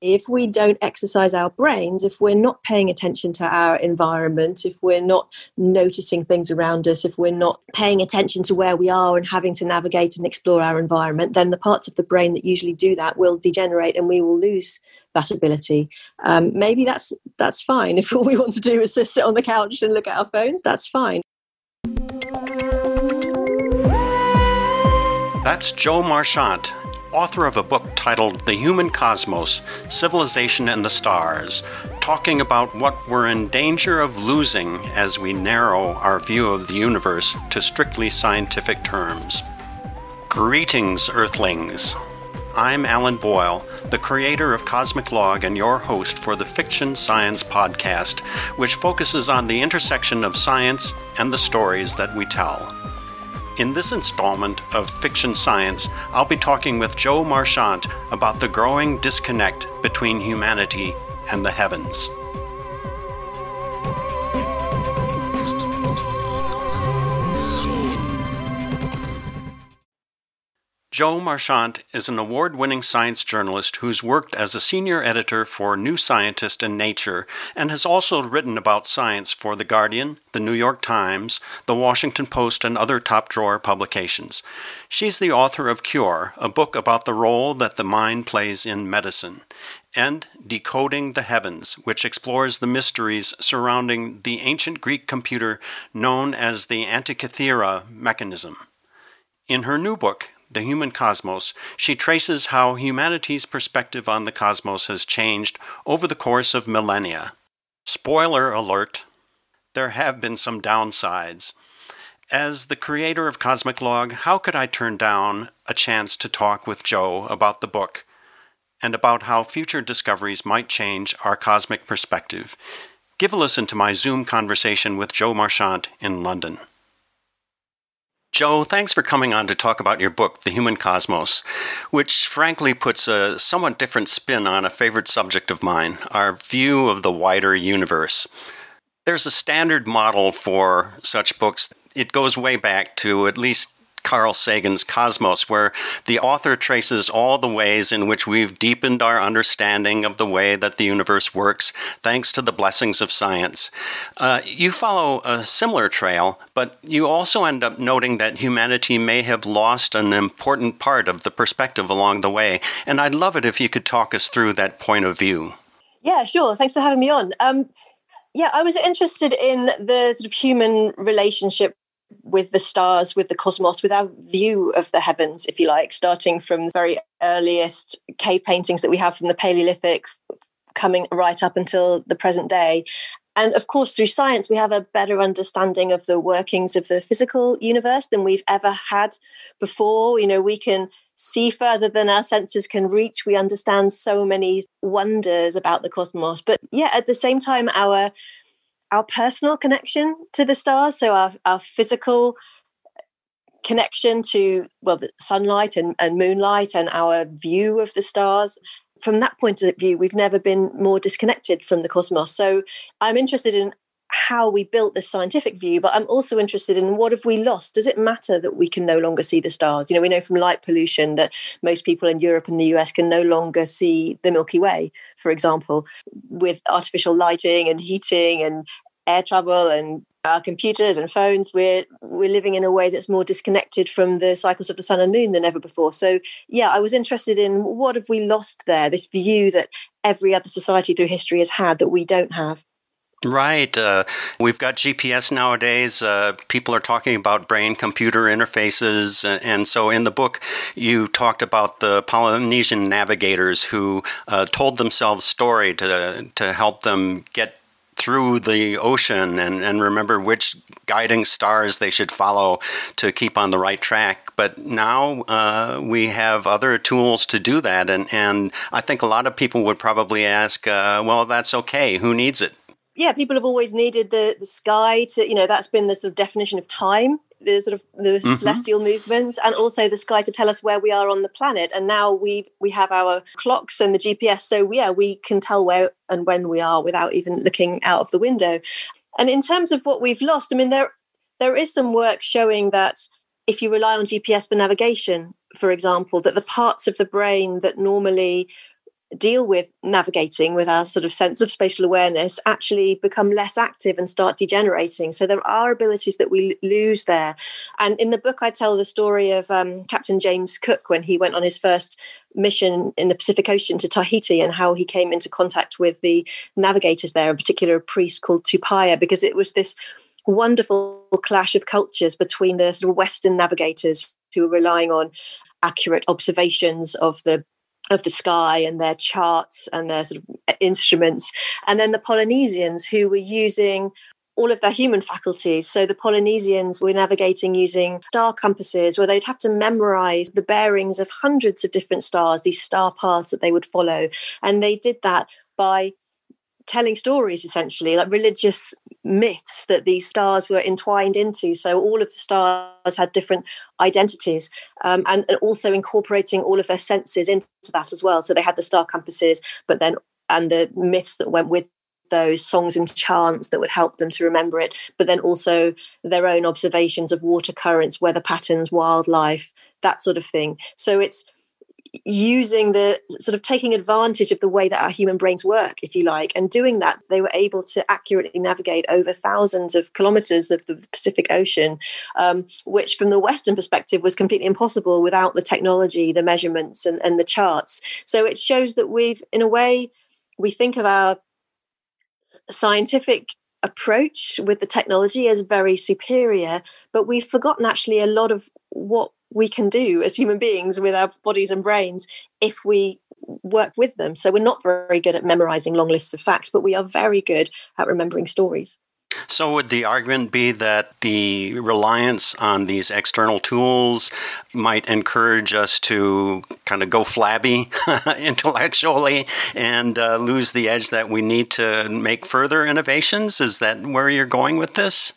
if we don't exercise our brains, if we're not paying attention to our environment, if we're not noticing things around us, if we're not paying attention to where we are and having to navigate and explore our environment, then the parts of the brain that usually do that will degenerate and we will lose that ability. Um, maybe that's that's fine. If all we want to do is just sit on the couch and look at our phones, that's fine. That's Jo Marchant, author of a book titled The Human Cosmos Civilization and the Stars, talking about what we're in danger of losing as we narrow our view of the universe to strictly scientific terms. Greetings, Earthlings! I'm Alan Boyle, the creator of Cosmic Log and your host for the Fiction Science Podcast, which focuses on the intersection of science and the stories that we tell. In this installment of Fiction Science, I'll be talking with Jo Marchant about the growing disconnect between humanity and the heavens. Jo Marchant is an award winning science journalist who's worked as a senior editor for New Scientist and Nature and has also written about science for The Guardian, The New York Times, The Washington Post, and other top drawer publications. She's the author of Cure, a book about the role that the mind plays in medicine, and Decoding the Heavens, which explores the mysteries surrounding the ancient Greek computer known as the Antikythera mechanism. In her new book, the Human Cosmos, she traces how humanity's perspective on the cosmos has changed over the course of millennia. Spoiler alert there have been some downsides. As the creator of Cosmic Log, how could I turn down a chance to talk with Jo about the book and about how future discoveries might change our cosmic perspective? Give a listen to my Zoom conversation with Jo Marchant in London. Jo, thanks for coming on to talk about your book, The Human Cosmos, which frankly puts a somewhat different spin on a favorite subject of mine our view of the wider universe. There's a standard model for such books. It goes way back to at least Carl Sagan's Cosmos, where the author traces all the ways in which we've deepened our understanding of the way that the universe works, thanks to the blessings of science. Uh, you follow a similar trail, but you also end up noting that humanity may have lost an important part of the perspective along the way. And I'd love it if you could talk us through that point of view. Yeah, sure. Thanks for having me on. Um, yeah, I was interested in the sort of human relationship with the stars, with the cosmos, with our view of the heavens, if you like, starting from the very earliest cave paintings that we have from the Paleolithic, coming right up until the present day. And of course, through science, we have a better understanding of the workings of the physical universe than we've ever had before. You know, we can see further than our senses can reach. We understand so many wonders about the cosmos. But yeah, at the same time, our our personal connection to the stars, so our, our physical connection to well the sunlight and, and moonlight and our view of the stars. From that point of view we've never been more disconnected from the cosmos. So i'm interested in how we built this scientific view but i'm also interested in what have we lost? Does it matter that we can no longer see the stars? You know we know from light pollution that most people in europe and the us can no longer see the milky way for example with artificial lighting and heating and air travel and our computers and phones. We're we're living in a way that's more disconnected from the cycles of the sun and moon than ever before. So yeah i was interested in what have we lost there this view that every other society through history has had that we don't have Right. Uh, we've got GPS nowadays. Uh, people are talking about brain computer interfaces. And so in the book, you talked about the Polynesian navigators who uh, told themselves story to, to help them get through the ocean and, and remember which guiding stars they should follow to keep on the right track. But now uh, we have other tools to do that. And, and I think a lot of people would probably ask, uh, well, that's okay. Who needs it? Yeah, people have always needed the the sky to, you know, that's been the sort of definition of time, the sort of the mm-hmm. celestial movements, and also the sky to tell us where we are on the planet. And now we we have our clocks and the GPS, so yeah, we can tell where and when we are without even looking out of the window. And in terms of what we've lost, I mean, there there is some work showing that if you rely on GPS for navigation, for example, that the parts of the brain that normally deal with navigating with our sort of sense of spatial awareness actually become less active and start degenerating. So there are abilities that we lose there. And in the book, I tell the story of um, Captain James Cook when he went on his first mission in the Pacific Ocean to Tahiti and how he came into contact with the navigators there, in particular a priest called Tupaia, because it was this wonderful clash of cultures between the sort of Western navigators who were relying on accurate observations of the of the sky and their charts and their sort of uh, instruments and then the polynesians who were using all of their human faculties. So the Polynesians were navigating using star compasses where they'd have to memorize the bearings of hundreds of different stars, these star paths that they would follow. And they did that by telling stories essentially like religious myths that these stars were entwined into. So all of the stars had different identities um, and, and, also incorporating all of their senses into that as well. So they had the star compasses but then and the myths that went with those songs and chants that would help them to remember it but then also their own observations of water currents weather patterns wildlife that sort of thing. So it's using the sort of taking advantage of the way that our human brains work, if you like, and doing that, they were able to accurately navigate over thousands of kilometers of the Pacific Ocean, um, which from the Western perspective was completely impossible without the technology, the measurements, and, and the charts. So it shows that we've, in a way, we think of our scientific approach with the technology as very superior, but we've forgotten actually a lot of what we can do as human beings with our bodies and brains if we work with them. So we're not very good at memorizing long lists of facts, but we are very good at remembering stories. So, would the argument be that the reliance on these external tools might encourage us to kind of go flabby intellectually and uh, lose the edge that we need to make further innovations? Is that where you're going with this?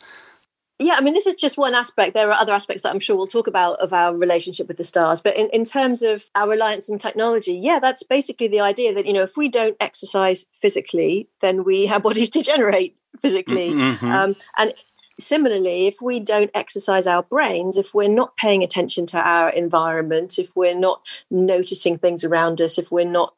Yeah, I mean, this is just one aspect. There are other aspects that I'm sure we'll talk about of our relationship with the stars. But in, in terms of our reliance on technology, yeah, that's basically the idea that, you know, if we don't exercise physically, then we, our bodies degenerate physically. Mm-hmm. Um, and similarly, if we don't exercise our brains, if we're not paying attention to our environment, if we're not noticing things around us, if we're not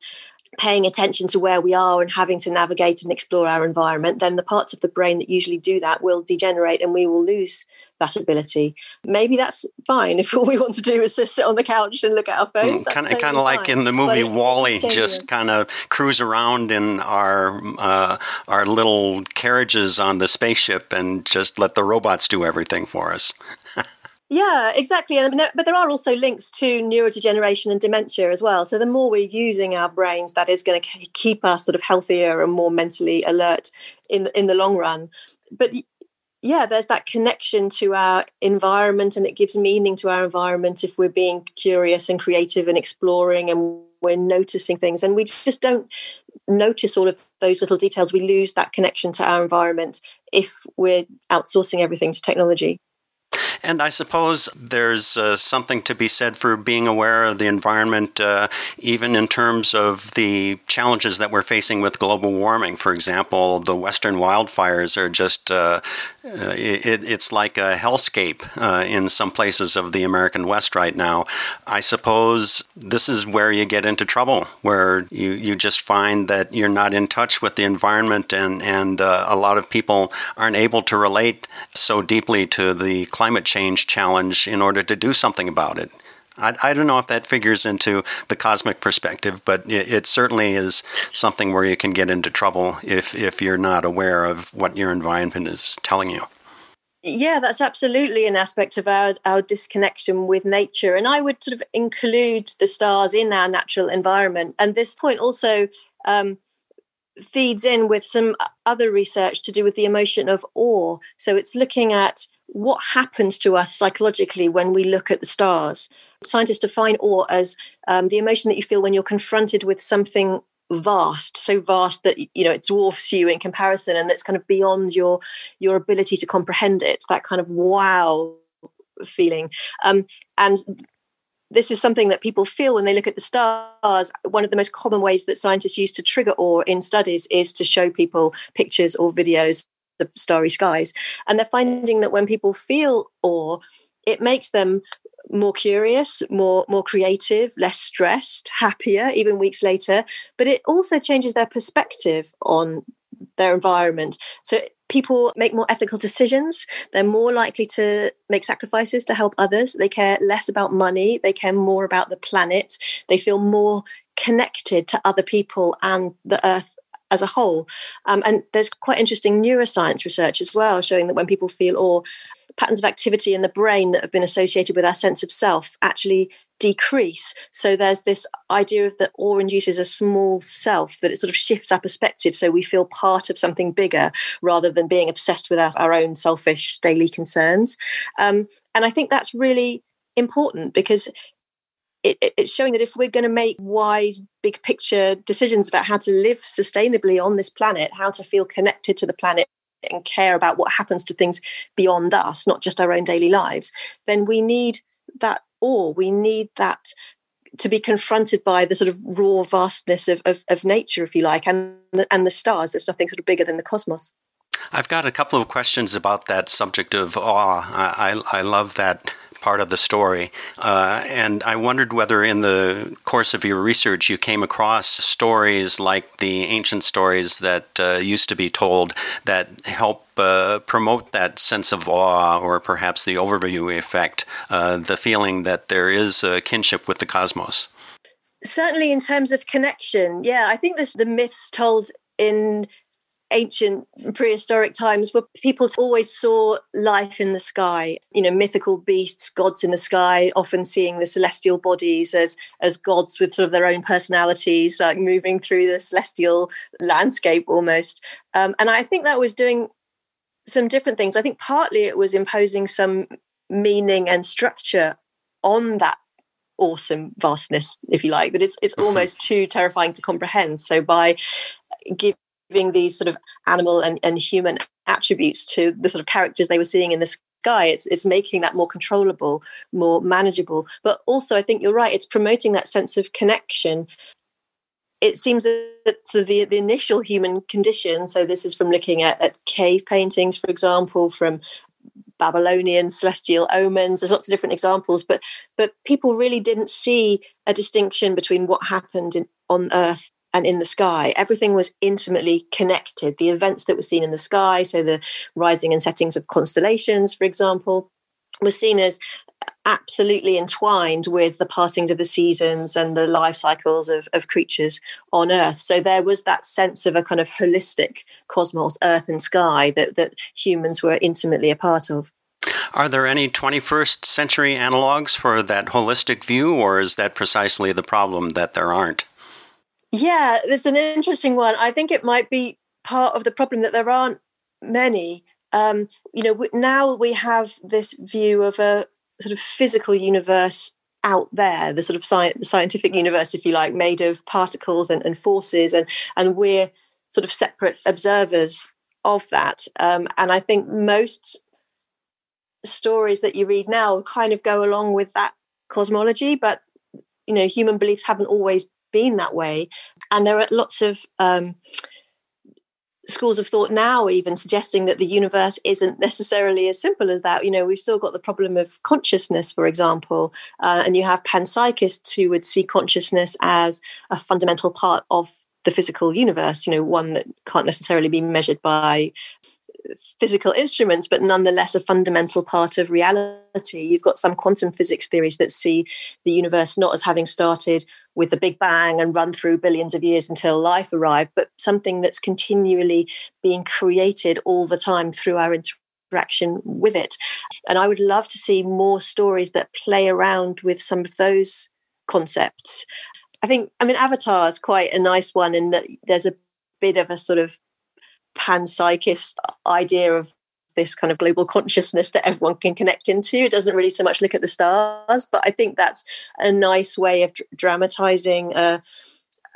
paying attention to where we are and having to navigate and explore our environment, then the parts of the brain that usually do that will degenerate and we will lose that ability. Maybe that's fine if all we want to do is just sit on the couch and look at our phones. kind of, kind of like in the movie WALL-E, just kind of cruise around in our uh, our little carriages on the spaceship and just let the robots do everything for us. Yeah, exactly. And there, but there are also links to neurodegeneration and dementia as well. So the more we're using our brains, that is going to keep us sort of healthier and more mentally alert in in the long run. But yeah, there's that connection to our environment, and it gives meaning to our environment if we're being curious and creative and exploring and we're noticing things. And we just don't notice all of those little details. We lose that connection to our environment if we're outsourcing everything to technology. And I suppose there's uh, something to be said for being aware of the environment, uh, even in terms of the challenges that we're facing with global warming. For example, the western wildfires are just, uh, uh it, it's like a hellscape uh, in some places of the American West right now. I suppose this is where you get into trouble, where you, you just find that you're not in touch with the environment, and, and uh, a lot of people aren't able to relate so deeply to the climate change challenge in order to do something about it. I, I don't know if that figures into the cosmic perspective, but it, it, certainly is something where you can get into trouble if, if you're not aware of what your environment is telling you. Yeah, that's absolutely an aspect of our, our disconnection with nature. And I would sort of include the stars in our natural environment. And this point also um, feeds in with some other research to do with the emotion of awe. So it's looking at what happens to us psychologically when we look at the stars. Scientists define awe as um, the emotion that you feel when you're confronted with something vast so vast that you know it dwarfs you in comparison and that's kind of beyond your your ability to comprehend it that kind of wow feeling um, and this is something that people feel when they look at the stars. One of the most common ways that scientists use to trigger awe in studies is to show people pictures or videos the starry skies. And they're finding that when people feel awe, it makes them more curious, more more creative, less stressed, happier even weeks later, but it also changes their perspective on their environment. So people make more ethical decisions. They're more likely to make sacrifices to help others. They care less about money. They care more about the planet. They feel more connected to other people and the earth as a whole. Um, and there's quite interesting neuroscience research as well, showing that when people feel awe, patterns of activity in the brain that have been associated with our sense of self actually decrease. So there's this idea of that awe induces a small self, that it sort of shifts our perspective so we feel part of something bigger rather than being obsessed with our, our own selfish daily concerns. Um, and I think that's really important because it, it's showing that if we're going to make wise, big picture decisions about how to live sustainably on this planet, how to feel connected to the planet and care about what happens to things beyond us, not just our own daily lives, then we need that awe. We need that to be confronted by the sort of raw vastness of, of, of nature, if you like, and the, and the stars. There's nothing sort of bigger than the cosmos. I've got a couple of questions about that subject of awe. I, I, I love that part of the story. Uh, and I wondered whether, in the course of your research, you came across stories like the ancient stories that uh, used to be told that help uh, promote that sense of awe or perhaps the overview effect, uh, the feeling that there is a kinship with the cosmos. Certainly, in terms of connection, yeah, I think this the myths told in ancient prehistoric times where people always saw life in the sky you know mythical beasts gods in the sky often seeing the celestial bodies as as gods with sort of their own personalities like moving through the celestial landscape almost. Um, and i think that was doing some different things. I think partly it was imposing some meaning and structure on that awesome vastness if you like that it's it's mm-hmm. almost too terrifying to comprehend. So by give, giving these sort of animal and, and human attributes to the sort of characters they were seeing in the sky. It's it's making that more controllable, more manageable. But also, I think you're right. It's promoting that sense of connection. It seems that of the, the initial human condition. So this is from looking at, at cave paintings, for example, from Babylonian celestial omens. There's lots of different examples, but but people really didn't see a distinction between what happened in, on Earth and in the sky. Everything was intimately connected. The events that were seen in the sky, so the rising and settings of constellations, for example, were seen as absolutely entwined with the passings of the seasons and the life cycles of, of creatures on earth so there was that sense of a kind of holistic cosmos earth and sky that, that humans were intimately a part of are there any 21st century analogs for that holistic view or is that precisely the problem that there aren't yeah, there's an interesting one. I think it might be part of the problem that there aren't many. Um, you know, now we have this view of a sort of physical universe out there, the sort of sci- the scientific universe, if you like, made of particles and, and forces, and and we're sort of separate observers of that. Um, and I think most stories that you read now kind of go along with that cosmology, but you know, human beliefs haven't always been that way. And there are lots of um, schools of thought now even suggesting that the universe isn't necessarily as simple as that. You know, we've still got the problem of consciousness, for example, uh, and you have panpsychists who would see consciousness as a fundamental part of the physical universe, you know, one that can't necessarily be measured by physical instruments, but nonetheless a fundamental part of reality. You've got some quantum physics theories that see the universe not as having started with the Big Bang and run through billions of years until life arrived, but something that's continually being created all the time through our interaction with it. And I would love to see more stories that play around with some of those concepts. I think, I mean, Avatar is quite a nice one in that there's a bit of a sort of panpsychist idea of this kind of global consciousness that everyone can connect into. It doesn't really so much look at the stars, but I think that's a nice way of dr- dramatizing a,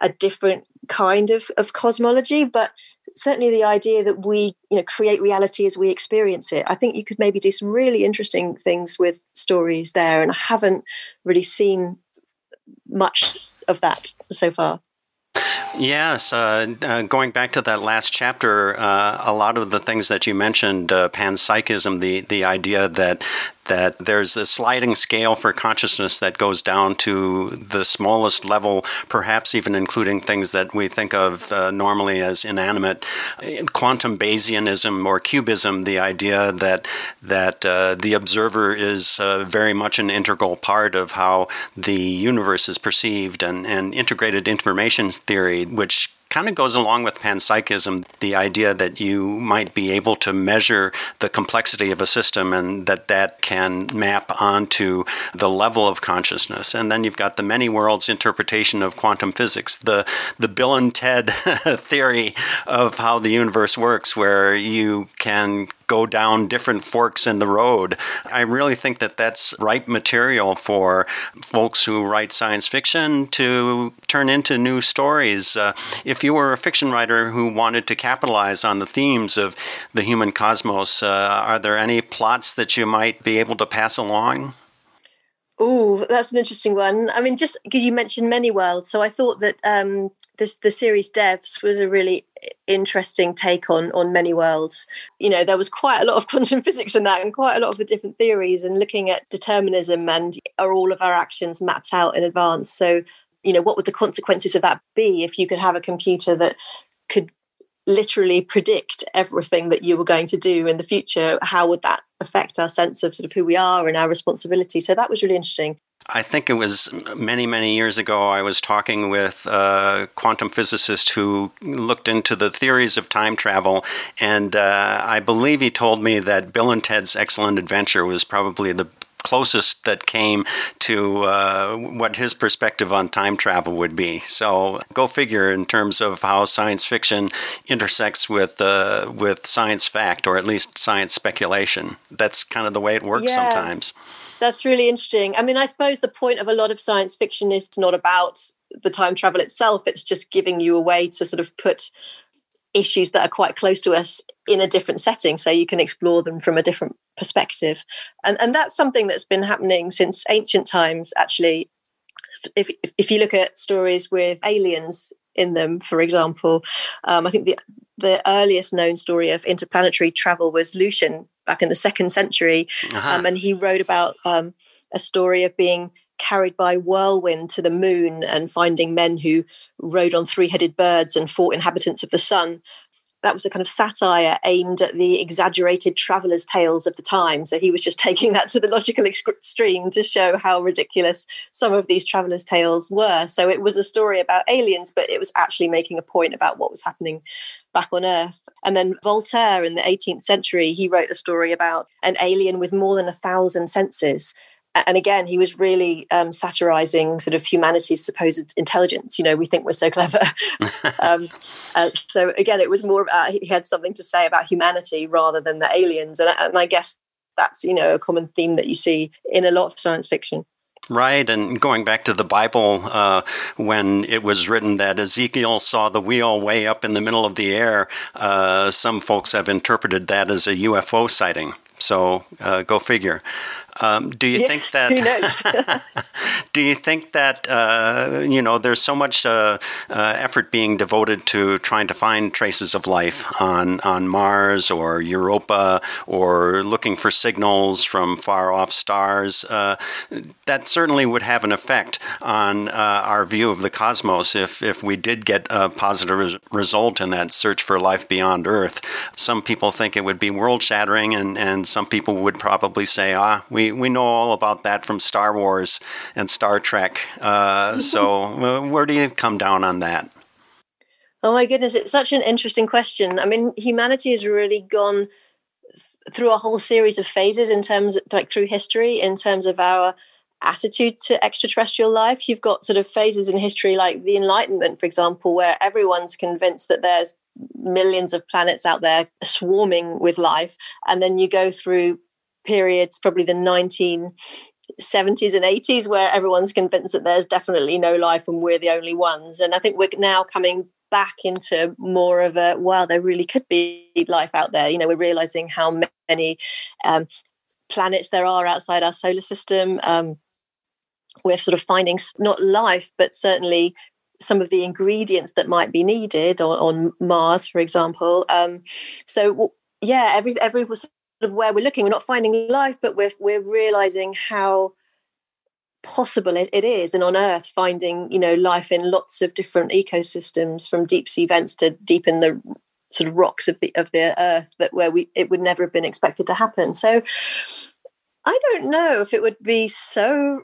a different kind of, of cosmology. But certainly the idea that we you know create reality as we experience it i think you could maybe do some really interesting things with stories there and i haven't really seen much of that so far Yes, uh, uh, going back to that last chapter, uh, a lot of the things that you mentioned, uh, panpsychism, the the idea that that there's a sliding scale for consciousness that goes down to the smallest level, perhaps even including things that we think of uh, normally as inanimate. Quantum Bayesianism or QBism, the idea that that uh, the observer is uh, very much an integral part of how the universe is perceived, and, and integrated information theory, which kind of goes along with panpsychism the idea that you might be able to measure the complexity of a system and that that can map onto the level of consciousness. And then you've got the many worlds interpretation of quantum physics the the bill and ted theory of how the universe works where you can go down different forks in the road. I really think that that's ripe material for folks who write science fiction to turn into new stories. Uh, if you were a fiction writer who wanted to capitalize on the themes of the human cosmos, uh, are there any plots that you might be able to pass along? Oh, that's an interesting one. I mean, just because you mentioned many worlds, so I thought that um, this the series Devs was a really interesting take on on many worlds. You know, there was quite a lot of quantum physics in that, and quite a lot of the different theories, and looking at determinism and are all of our actions mapped out in advance. So, you know, what would the consequences of that be if you could have a computer that could literally predict everything that you were going to do in the future, how would that affect our sense of sort of who we are and our responsibility? So that was really interesting. I think it was many, many years ago. I was talking with a quantum physicist who looked into the theories of time travel, and uh, I believe he told me that Bill and Ted's Excellent Adventure was probably the closest that came to uh, what his perspective on time travel would be. So go figure in terms of how science fiction intersects with uh, with science fact, or at least science speculation. That's kind of the way it works yeah. sometimes. That's really interesting. I mean, I suppose the point of a lot of science fiction is not about the time travel itself. It's just giving you a way to sort of put issues that are quite close to us in a different setting so you can explore them from a different perspective and and that's something that's been happening since ancient times actually if if you look at stories with aliens in them for example um, i think the the earliest known story of interplanetary travel was lucian back in the second century uh-huh. um, and he wrote about um, a story of being carried by whirlwind to the moon and finding men who rode on three headed birds and fought inhabitants of the sun. That was a kind of satire aimed at the exaggerated travelers' tales of the time. So he was just taking that to the logical extreme to show how ridiculous some of these travelers' tales were. So it was a story about aliens, but it was actually making a point about what was happening back on Earth. And then Voltaire in the 18th century, he wrote a story about an alien with more than a thousand senses and again, he was really um, satirizing sort of humanity's supposed intelligence. You know, we think we're so clever. um, uh, so again, it was more about he had something to say about humanity rather than the aliens, and, and I guess that's you know a common theme that you see in a lot of science fiction. Right, and going back to the Bible, uh, when it was written that Ezekiel saw the wheel way up in the middle of the air, uh, some folks have interpreted that as a UFO sighting. So uh, go figure. Um, do you yeah, think that? do you think that uh, you know there's so much uh, uh, effort being devoted to trying to find traces of life on on Mars or Europa or looking for signals from far off stars? Uh, that certainly would have an effect on uh, our view of the cosmos if if we did get a positive res- result in that search for life beyond Earth. Some people think it would be world shattering, and and some people would probably say, ah, we we know all about that from Star Wars and Star Trek. Uh, so uh, where do you come down on that? Oh my goodness, it's such an interesting question. I mean, humanity has really gone through a whole series of phases in terms of, like through history in terms of our attitude to extraterrestrial life. You've got sort of phases in history like the Enlightenment, for example, where everyone's convinced that there's millions of planets out there swarming with life. And then you go through periods, probably the 1970s and 80s, where everyone's convinced that there's definitely no life and we're the only ones. And I think we're now coming back into more of a wow there really could be life out there. You know, we're realizing how many um, planets there are outside our solar system. Um, we're sort of finding not life, but certainly some of the ingredients that might be needed on, on Mars, for example. Um, so yeah, every every of where we're looking. We're not finding life, but we're we're realizing how possible it, it is and on earth finding you know life in lots of different ecosystems from deep sea vents to deep in the sort of rocks of the of the earth that where we it would never have been expected to happen so i don't know if it would be so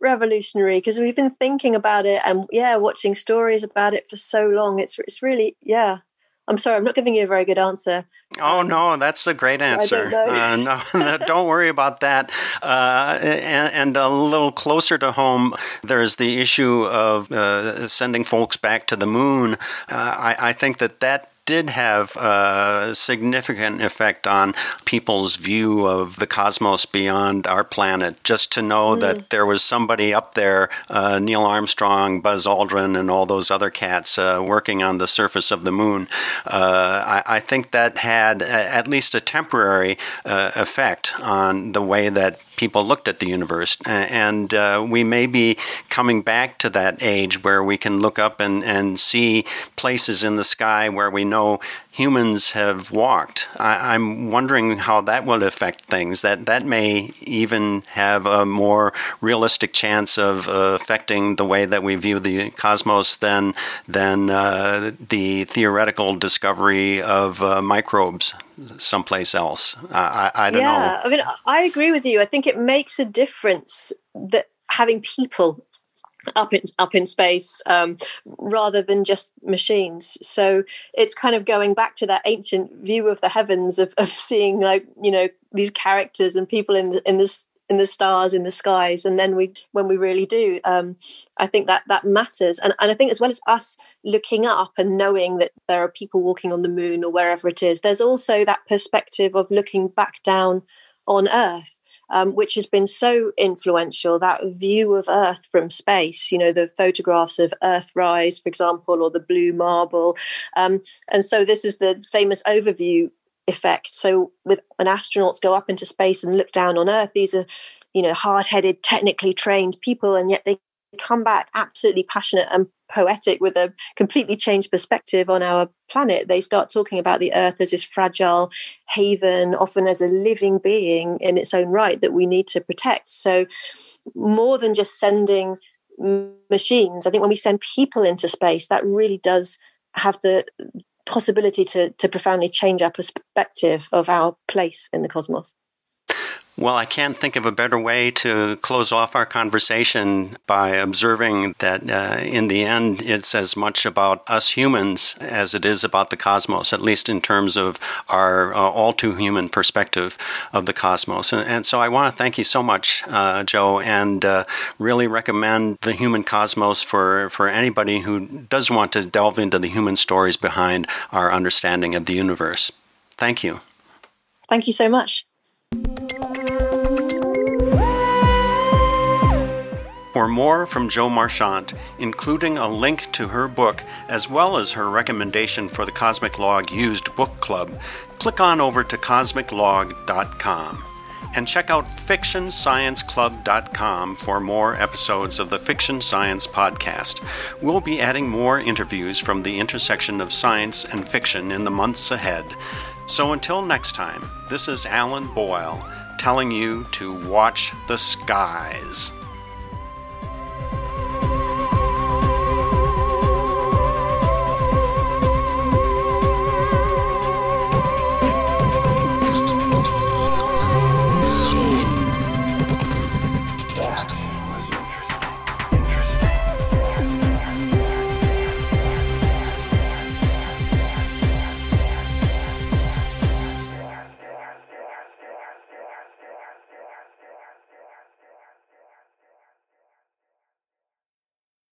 revolutionary because we've been thinking about it and yeah watching stories about it for so long it's it's really yeah I'm sorry, I'm not giving you a very good answer. Oh no, that's a great answer. Uh, no, don't worry about that. Uh, and, and, a little closer to home, there's the issue of uh, sending folks back to the moon. Uh, I, I think that that did have a significant effect on people's view of the cosmos beyond our planet. Just to know mm. that there was somebody up there, uh, Neil Armstrong, Buzz Aldrin, and all those other cats uh, working on the surface of the moon, uh, I, I, think that had a, at least a temporary uh, effect on the way that people looked at the universe. And uh, we may be coming back to that age where we can look up and, and see places in the sky where we know humans have walked. I, am wondering how that will affect things. That that may even have a more realistic chance of uh, affecting the way that we view the cosmos than than uh, the theoretical discovery of uh, microbes someplace else. I, I don't yeah, know. Yeah, I mean, I agree with you. I think it makes a difference that having people up in up in space um, rather than just machines. So it's kind of going back to that ancient view of the heavens of, of seeing like you know these characters and people in the, in this in the stars in the skies. And then we when we really do um, i think that that matters. And, and i think as well as us looking up and knowing that there are people walking on the moon or wherever it is there's also that perspective of looking back down on earth um, which has been so influential that view of Earth from space, you know, the photographs of Earthrise, for example, or the blue marble. Um, and so this is the famous overview effect. So with when astronauts go up into space and look down on Earth, these are, you know, hard-headed, technically trained people, and yet they come back absolutely passionate and poetic with a completely changed perspective on our planet. They start talking about the earth as this fragile haven, often as a living being in its own right that we need to protect. So, more than just sending machines, I think when we send people into space, that really does have the possibility to, to profoundly change our perspective of our place in the cosmos. Well, I can't think of a better way to close off our conversation by observing that uh, in the end, it's as much about us humans as it is about the cosmos, at least in terms of our uh, all too human perspective of the cosmos. And, and so I want to thank you so much, uh, Jo, and uh, really recommend the human cosmos for, for anybody who does want to delve into the human stories behind our understanding of the universe. Thank you. Thank you so much. More from Jo Marchant, including a link to her book as well as her recommendation for the Cosmic Log Used Book Club, click on over to cosmiclog.com. And check out fictionscienceclub.com for more episodes of the Fiction Science Podcast. We'll be adding more interviews from the intersection of science and fiction in the months ahead. So until next time, this is Alan Boyle telling you to watch the skies.